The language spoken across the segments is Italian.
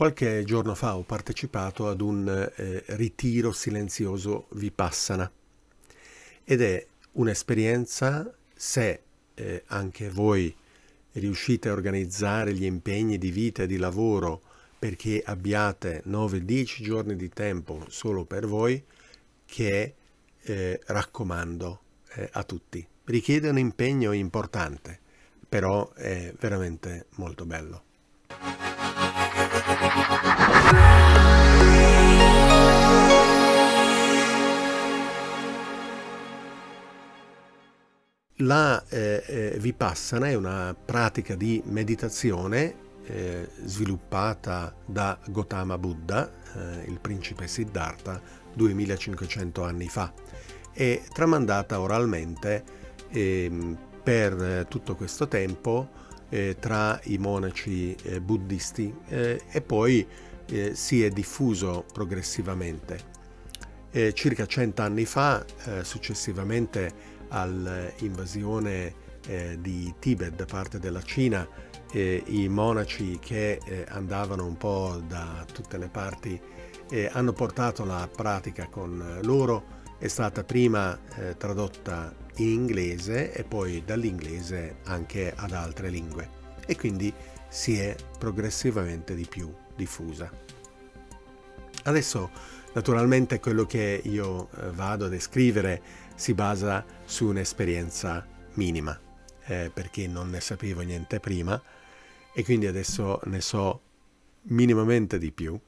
Qualche giorno fa ho partecipato ad un eh, ritiro silenzioso Vipassana ed è un'esperienza, se eh, anche voi riuscite a organizzare gli impegni di vita e di lavoro perché abbiate 9-10 giorni di tempo solo per voi, che eh, raccomando eh, a tutti. Richiede un impegno importante, però è veramente molto bello. La eh, eh, Vipassana è una pratica di meditazione eh, sviluppata da Gautama Buddha, eh, il principe Siddhartha, 2500 anni fa. E tramandata oralmente ehm, per tutto questo tempo eh, tra i monaci eh, buddisti eh, e poi eh, si è diffuso progressivamente. Eh, circa cent'anni fa, successivamente all'invasione di Tibet da parte della Cina, i monaci che andavano un po' da tutte le parti hanno portato la pratica con loro, è stata prima tradotta in inglese e poi dall'inglese anche ad altre lingue e quindi si è progressivamente di più diffusa. Adesso naturalmente quello che io eh, vado a descrivere si basa su un'esperienza minima, eh, perché non ne sapevo niente prima e quindi adesso ne so minimamente di più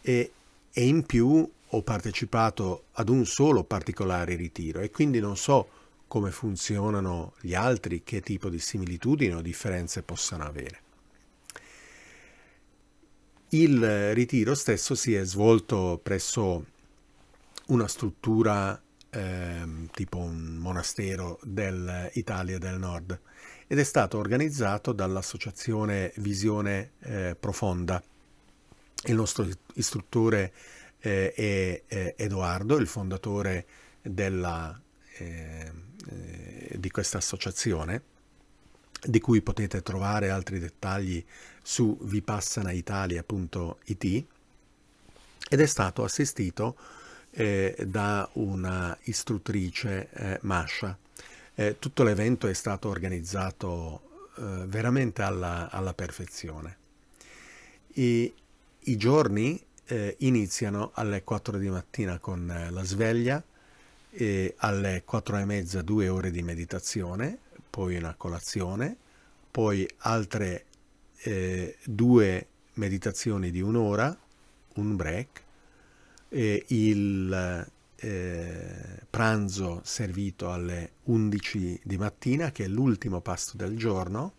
e, e in più ho partecipato ad un solo particolare ritiro e quindi non so come funzionano gli altri, che tipo di similitudini o differenze possano avere. Il ritiro stesso si è svolto presso una struttura eh, tipo un monastero dell'Italia del Nord ed è stato organizzato dall'associazione Visione eh, Profonda. Il nostro istruttore eh, è, è Edoardo, il fondatore della eh, eh, di questa associazione, di cui potete trovare altri dettagli su vipassanaitalia.it ed è stato assistito eh, da una istruttrice eh, Masha. Eh, tutto l'evento è stato organizzato eh, veramente alla, alla perfezione. I, I, giorni eh, iniziano alle 4 di mattina con la sveglia, e alle 4 e mezza due ore di meditazione, poi una colazione, poi altre eh, due meditazioni di un'ora, un break, e il eh, pranzo servito alle 11 di mattina, che è l'ultimo pasto del giorno,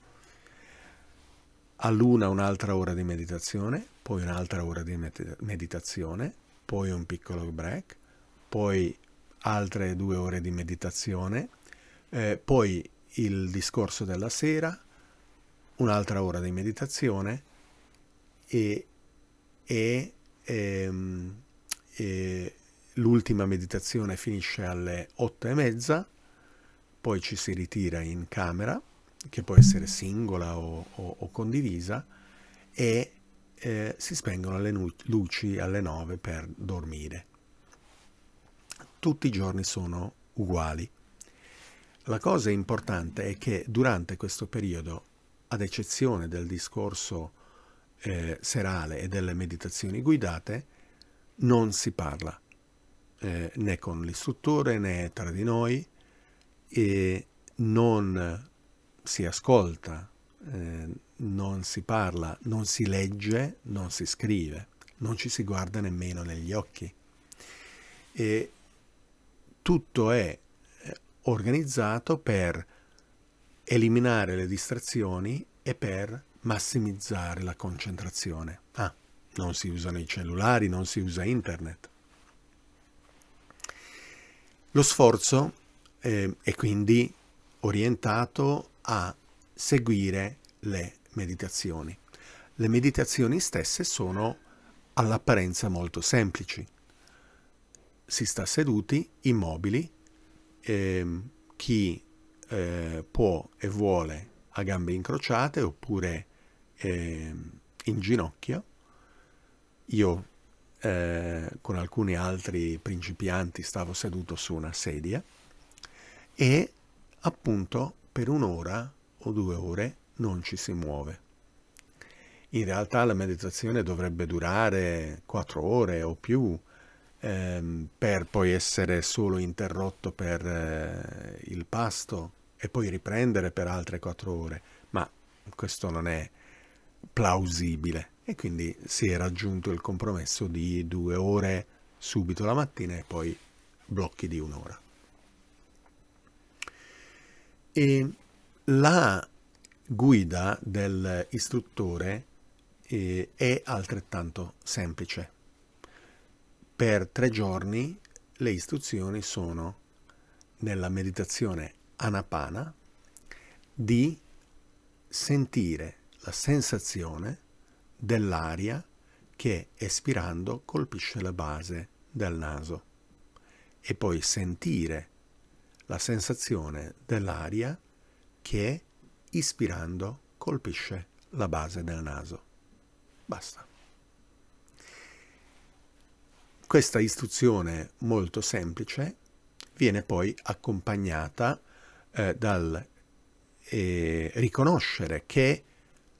all'una un'altra ora di meditazione, poi un'altra ora di meditazione, poi un piccolo break, poi altre due ore di meditazione, eh, poi il discorso della sera, un'altra ora di meditazione e, e, ehm, e l'ultima meditazione finisce alle otto e mezza, poi ci si ritira in camera, che può essere singola o, o, o condivisa, e eh, si spengono le luci alle nove per dormire tutti i giorni sono uguali. La cosa importante è che durante questo periodo, ad eccezione del discorso eh, serale e delle meditazioni guidate, non si parla eh, né con l'istruttore né tra di noi e non si ascolta, eh, non si parla, non si legge, non si scrive, non ci si guarda nemmeno negli occhi. E tutto è eh, organizzato per eliminare le distrazioni e per massimizzare la concentrazione. Ah, non si usano i cellulari, non si usa internet. Lo sforzo eh, è quindi orientato a seguire le meditazioni. Le meditazioni stesse sono all'apparenza molto semplici si sta seduti, immobili, eh, chi eh, può e vuole a gambe incrociate oppure eh, in ginocchio, io eh, con alcuni altri principianti stavo seduto su una sedia e appunto per un'ora o due ore non ci si muove. In realtà la meditazione dovrebbe durare quattro ore o più ehm, per poi essere solo interrotto per eh, il pasto e poi riprendere per altre quattro ore, ma questo non è plausibile e quindi si è raggiunto il compromesso di due ore subito la mattina e poi blocchi di un'ora. E la guida dell'istruttore eh, è altrettanto semplice. Per tre giorni le istruzioni sono nella meditazione anapana di sentire la sensazione dell'aria che espirando colpisce la base del naso e poi sentire la sensazione dell'aria che ispirando colpisce la base del naso. Basta. Questa istruzione molto semplice viene poi accompagnata eh, dal eh, riconoscere che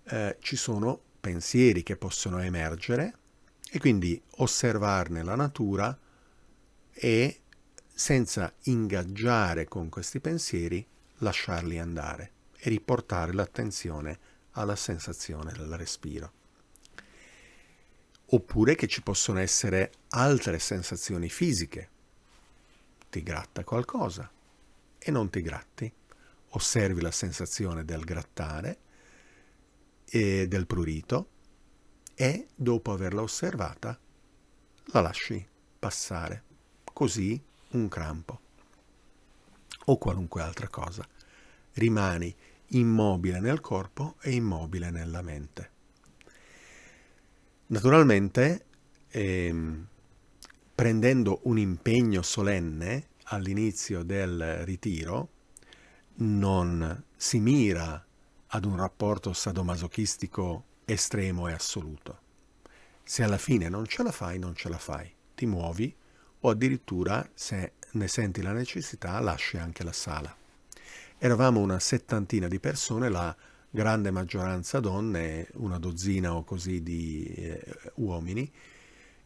eh, ci sono pensieri che possono emergere e quindi osservarne la natura e senza ingaggiare con questi pensieri, lasciarli andare e riportare l'attenzione alla sensazione del respiro. Oppure che ci possono essere altre sensazioni fisiche. Ti gratta qualcosa e non ti gratti. Osservi la sensazione del grattare e del prurito e dopo averla osservata la lasci passare. Così un crampo o qualunque altra cosa. Rimani immobile nel corpo e immobile nella mente. Naturalmente, ehm, prendendo un impegno solenne all'inizio del ritiro, non si mira ad un rapporto sadomasochistico estremo e assoluto. Se alla fine non ce la fai, non ce la fai. Ti muovi o addirittura, se ne senti la necessità, lasci anche la sala. Eravamo una settantina di persone, la grande maggioranza donne, una dozzina o così di eh, uomini,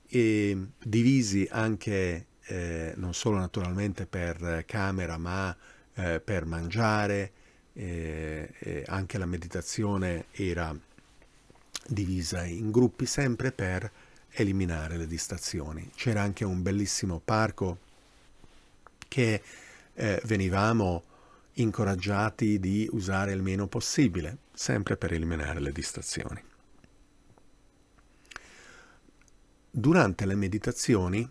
divisi anche eh, non solo naturalmente per camera, ma eh, per mangiare, eh, anche la meditazione era divisa in gruppi sempre per eliminare le distrazioni. C'era anche un bellissimo parco che eh, venivamo incoraggiati di usare il meno possibile, sempre per eliminare le distrazioni. Durante le meditazioni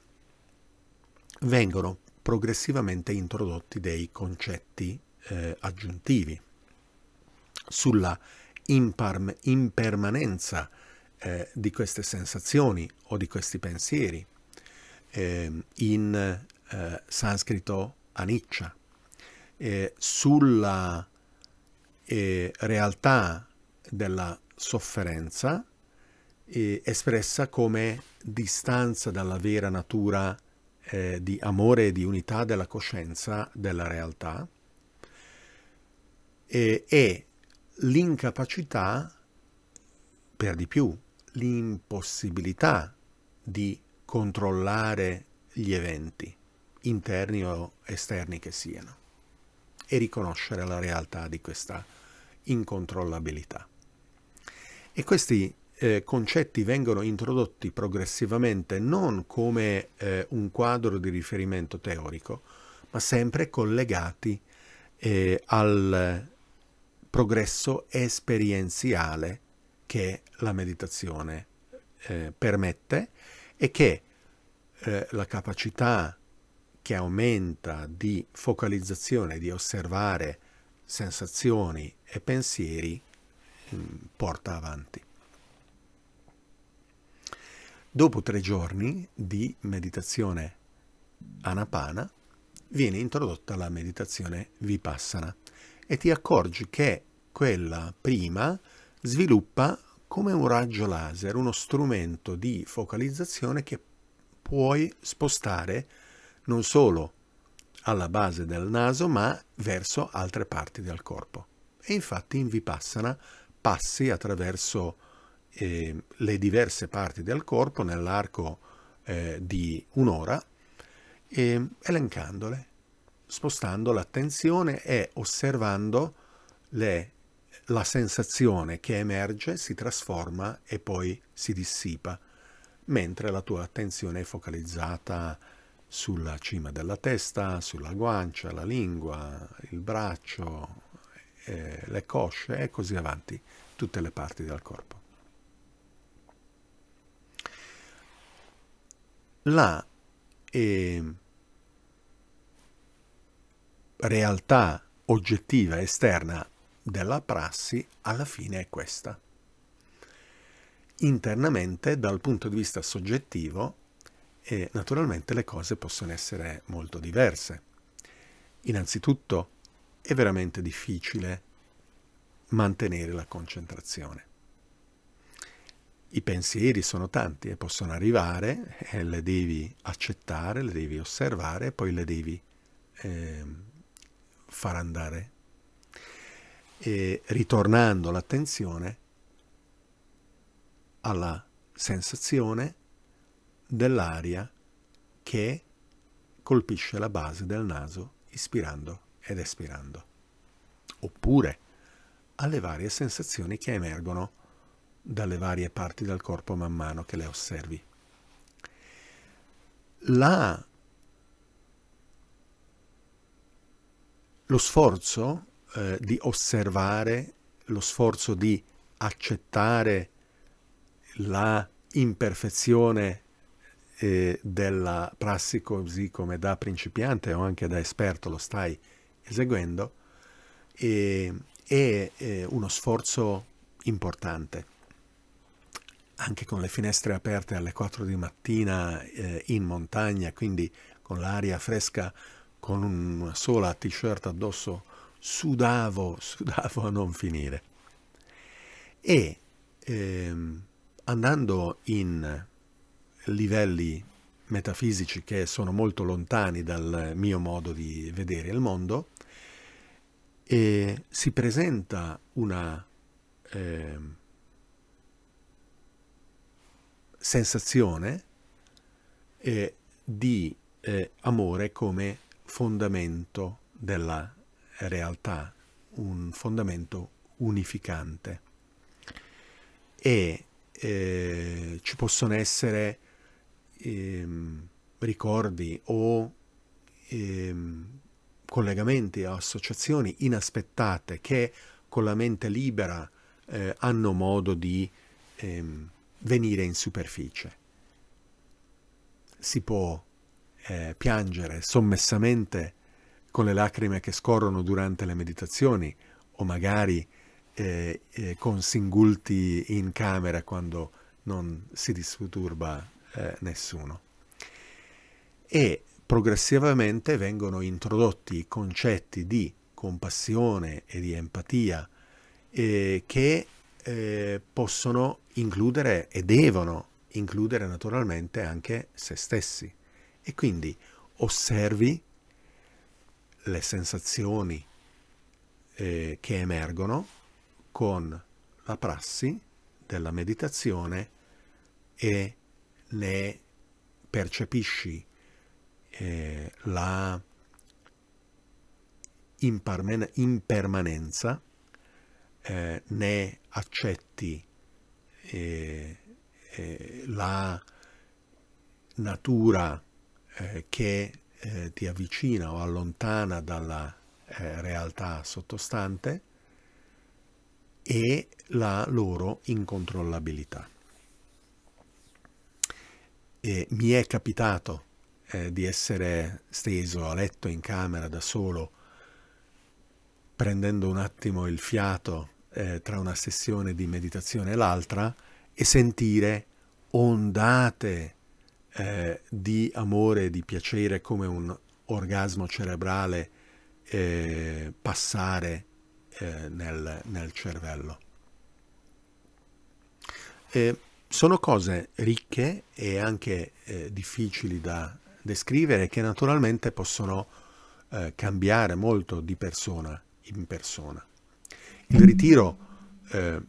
vengono progressivamente introdotti dei concetti eh, aggiuntivi sulla impermanenza eh, di queste sensazioni o di questi pensieri. Eh, in sanscrito aniccia, eh, sulla eh, realtà della sofferenza eh, espressa come distanza dalla vera natura di amore e di unità della coscienza della realtà e l'incapacità, per di più, l'impossibilità di controllare gli eventi, interni o esterni che siano, e riconoscere la realtà di questa incontrollabilità. E questi eh, concetti vengono introdotti progressivamente non come eh, un quadro di riferimento teorico, ma sempre collegati eh, al progresso esperienziale che la meditazione eh, permette e che eh, la capacità che aumenta di focalizzazione, di osservare sensazioni e pensieri mm, porta avanti. Dopo tre giorni di meditazione anapana viene introdotta la meditazione vipassana e ti accorgi che quella prima sviluppa come un raggio laser, uno strumento di focalizzazione che puoi spostare non solo alla base del naso, ma verso altre parti del corpo. E infatti in Vipassana passi attraverso eh, le diverse parti del corpo nell'arco eh, di un'ora, eh, elencandole, spostando l'attenzione e osservando le, la sensazione che emerge, si trasforma e poi si dissipa, mentre la tua attenzione è focalizzata sulla cima della testa, sulla guancia, la lingua, il braccio, eh, le cosce e così avanti, tutte le parti del corpo. La eh, realtà oggettiva esterna della prassi alla fine è questa. Internamente, dal punto di vista soggettivo, e naturalmente le cose possono essere molto diverse. Innanzitutto è veramente difficile mantenere la concentrazione. I pensieri sono tanti e possono arrivare e le devi accettare, le devi osservare e poi le devi eh, far andare. E ritornando l'attenzione alla sensazione dell'aria che colpisce la base del naso ispirando ed espirando, oppure alle varie sensazioni che emergono dalle varie parti del corpo man mano che le osservi. La, lo sforzo eh, di osservare, lo sforzo di accettare la imperfezione eh, della prassi così come da principiante o anche da esperto lo stai eseguendo, e, è, uno sforzo importante. Anche con le finestre aperte alle 4 di mattina eh, in montagna, quindi con l'aria fresca, con una sola t-shirt addosso, sudavo, sudavo a non finire. E ehm, andando in livelli metafisici che sono molto lontani dal mio modo di vedere il mondo, e si presenta una eh, sensazione eh, di eh, amore come fondamento della realtà, un fondamento unificante. E eh, ci possono essere ehm, ricordi o ehm, collegamenti o associazioni inaspettate che con la mente libera eh, hanno modo di ehm, venire in superficie. Si può eh, piangere sommessamente con le lacrime che scorrono durante le meditazioni o magari eh, eh, con singulti in camera quando non si disturba eh, nessuno. E progressivamente vengono introdotti concetti di compassione e di empatia eh, che eh, possono includere e devono includere naturalmente anche se stessi. E quindi osservi le sensazioni eh, che emergono con la prassi della meditazione e ne percepisci eh, la impermanenza, eh, ne accetti eh, eh la natura eh, che eh, ti avvicina o allontana dalla realtà sottostante e la loro incontrollabilità. E mi è capitato eh, di essere steso a letto in camera da solo, prendendo un attimo il fiato eh, tra una sessione di meditazione e l'altra e sentire ondate eh, di amore e di piacere come un orgasmo cerebrale eh, passare eh, nel, nel cervello. Eh, sono cose ricche e anche eh, difficili da descrivere che naturalmente possono eh, cambiare molto di persona in persona. Il ritiro eh,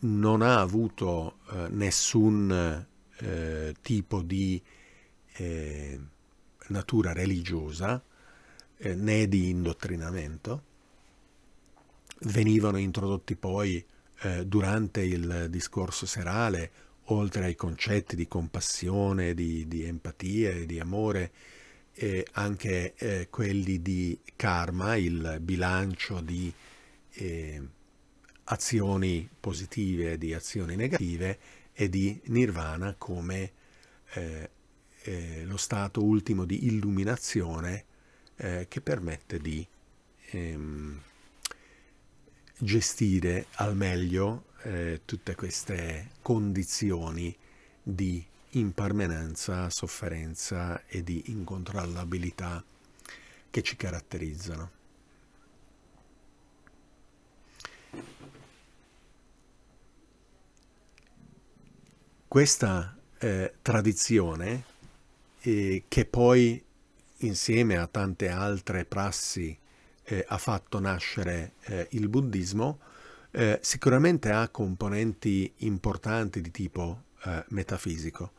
non ha avuto eh, nessun eh, tipo di eh, natura religiosa né di indottrinamento. Venivano introdotti poi durante il discorso serale, oltre ai concetti di compassione, di, di empatia e di amore, eh, anche eh, quelli di karma, il bilancio di eh, azioni positive e di azioni negative e di nirvana come eh, eh, lo stato ultimo di illuminazione eh, che permette di ehm, gestire al meglio eh, tutte queste condizioni di impermanenza, sofferenza e di incontrollabilità che ci caratterizzano. Questa eh, tradizione, eh, che poi insieme a tante altre prassi eh, ha fatto nascere eh, il buddismo, eh, sicuramente ha componenti importanti di tipo eh, metafisico,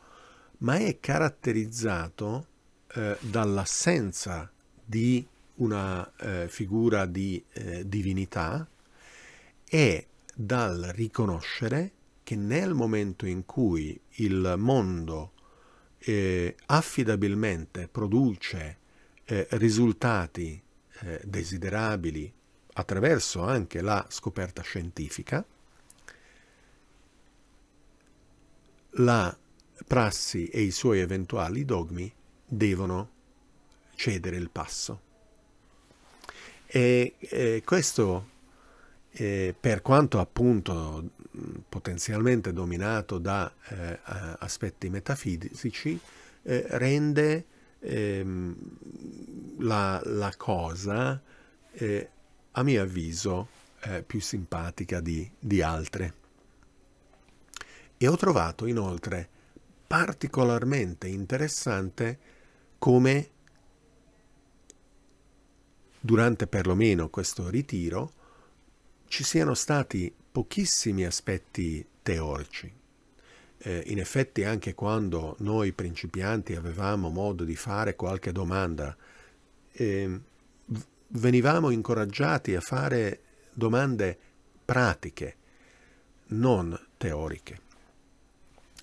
ma è caratterizzato eh, dall'assenza di una eh, figura di divinità e dal riconoscere che nel momento in cui il mondo eh, affidabilmente produce eh, risultati eh, desiderabili attraverso anche la scoperta scientifica, la prassi e i suoi eventuali dogmi devono cedere il passo. E eh, questo, eh, per quanto appunto potenzialmente dominato da eh, aspetti metafisici, eh, rende ehm, la, la, cosa, eh, a mio avviso, eh, più simpatica di, di altre. E ho trovato inoltre particolarmente interessante come durante perlomeno questo ritiro ci siano stati pochissimi aspetti teorici. Eh, in effetti anche quando noi principianti avevamo modo di fare qualche domanda, eh, venivamo incoraggiati a fare domande pratiche, non teoriche.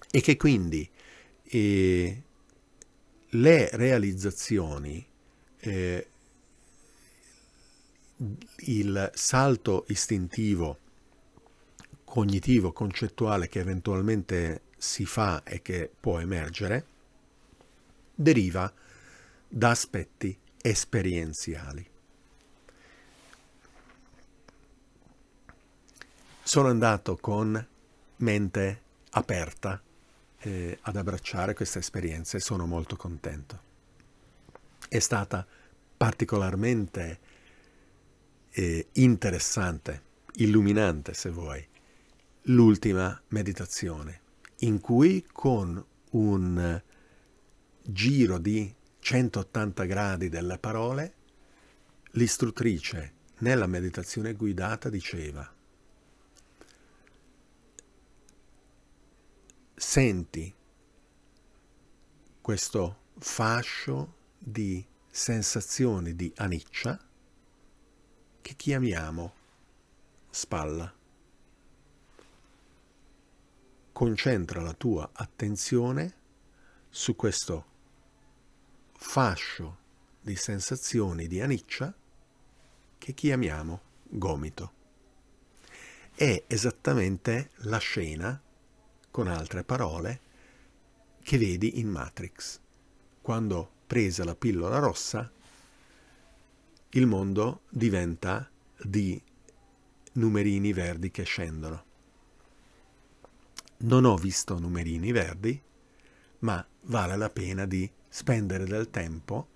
E che quindi eh, le realizzazioni, eh, il salto istintivo cognitivo, concettuale che eventualmente si fa e che può emergere, deriva da aspetti esperienziali. Sono andato con mente aperta eh, ad abbracciare questa esperienza e sono molto contento. È stata particolarmente eh, interessante, illuminante se vuoi, l'ultima meditazione, in cui con un giro di 180 gradi delle parole, l'istruttrice nella meditazione guidata diceva senti questo fascio di sensazioni di aniccia che chiamiamo spalla concentra la tua attenzione su questo fascio di sensazioni di aniccia che chiamiamo gomito. È esattamente la scena, con altre parole, che vedi in Matrix. Quando presa la pillola rossa, il mondo diventa di numerini verdi che scendono. Non ho visto numerini verdi, ma vale la pena di spendere del tempo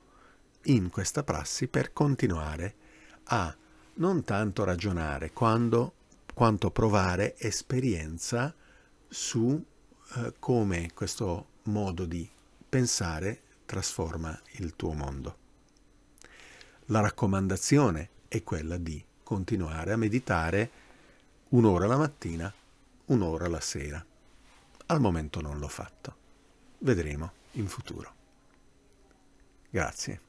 in questa prassi per continuare a non tanto ragionare quando, quanto provare esperienza su eh, come questo modo di pensare trasforma il tuo mondo. La raccomandazione è quella di continuare a meditare un'ora la mattina, un'ora la sera. Al momento non l'ho fatto. Vedremo in futuro. Grazie.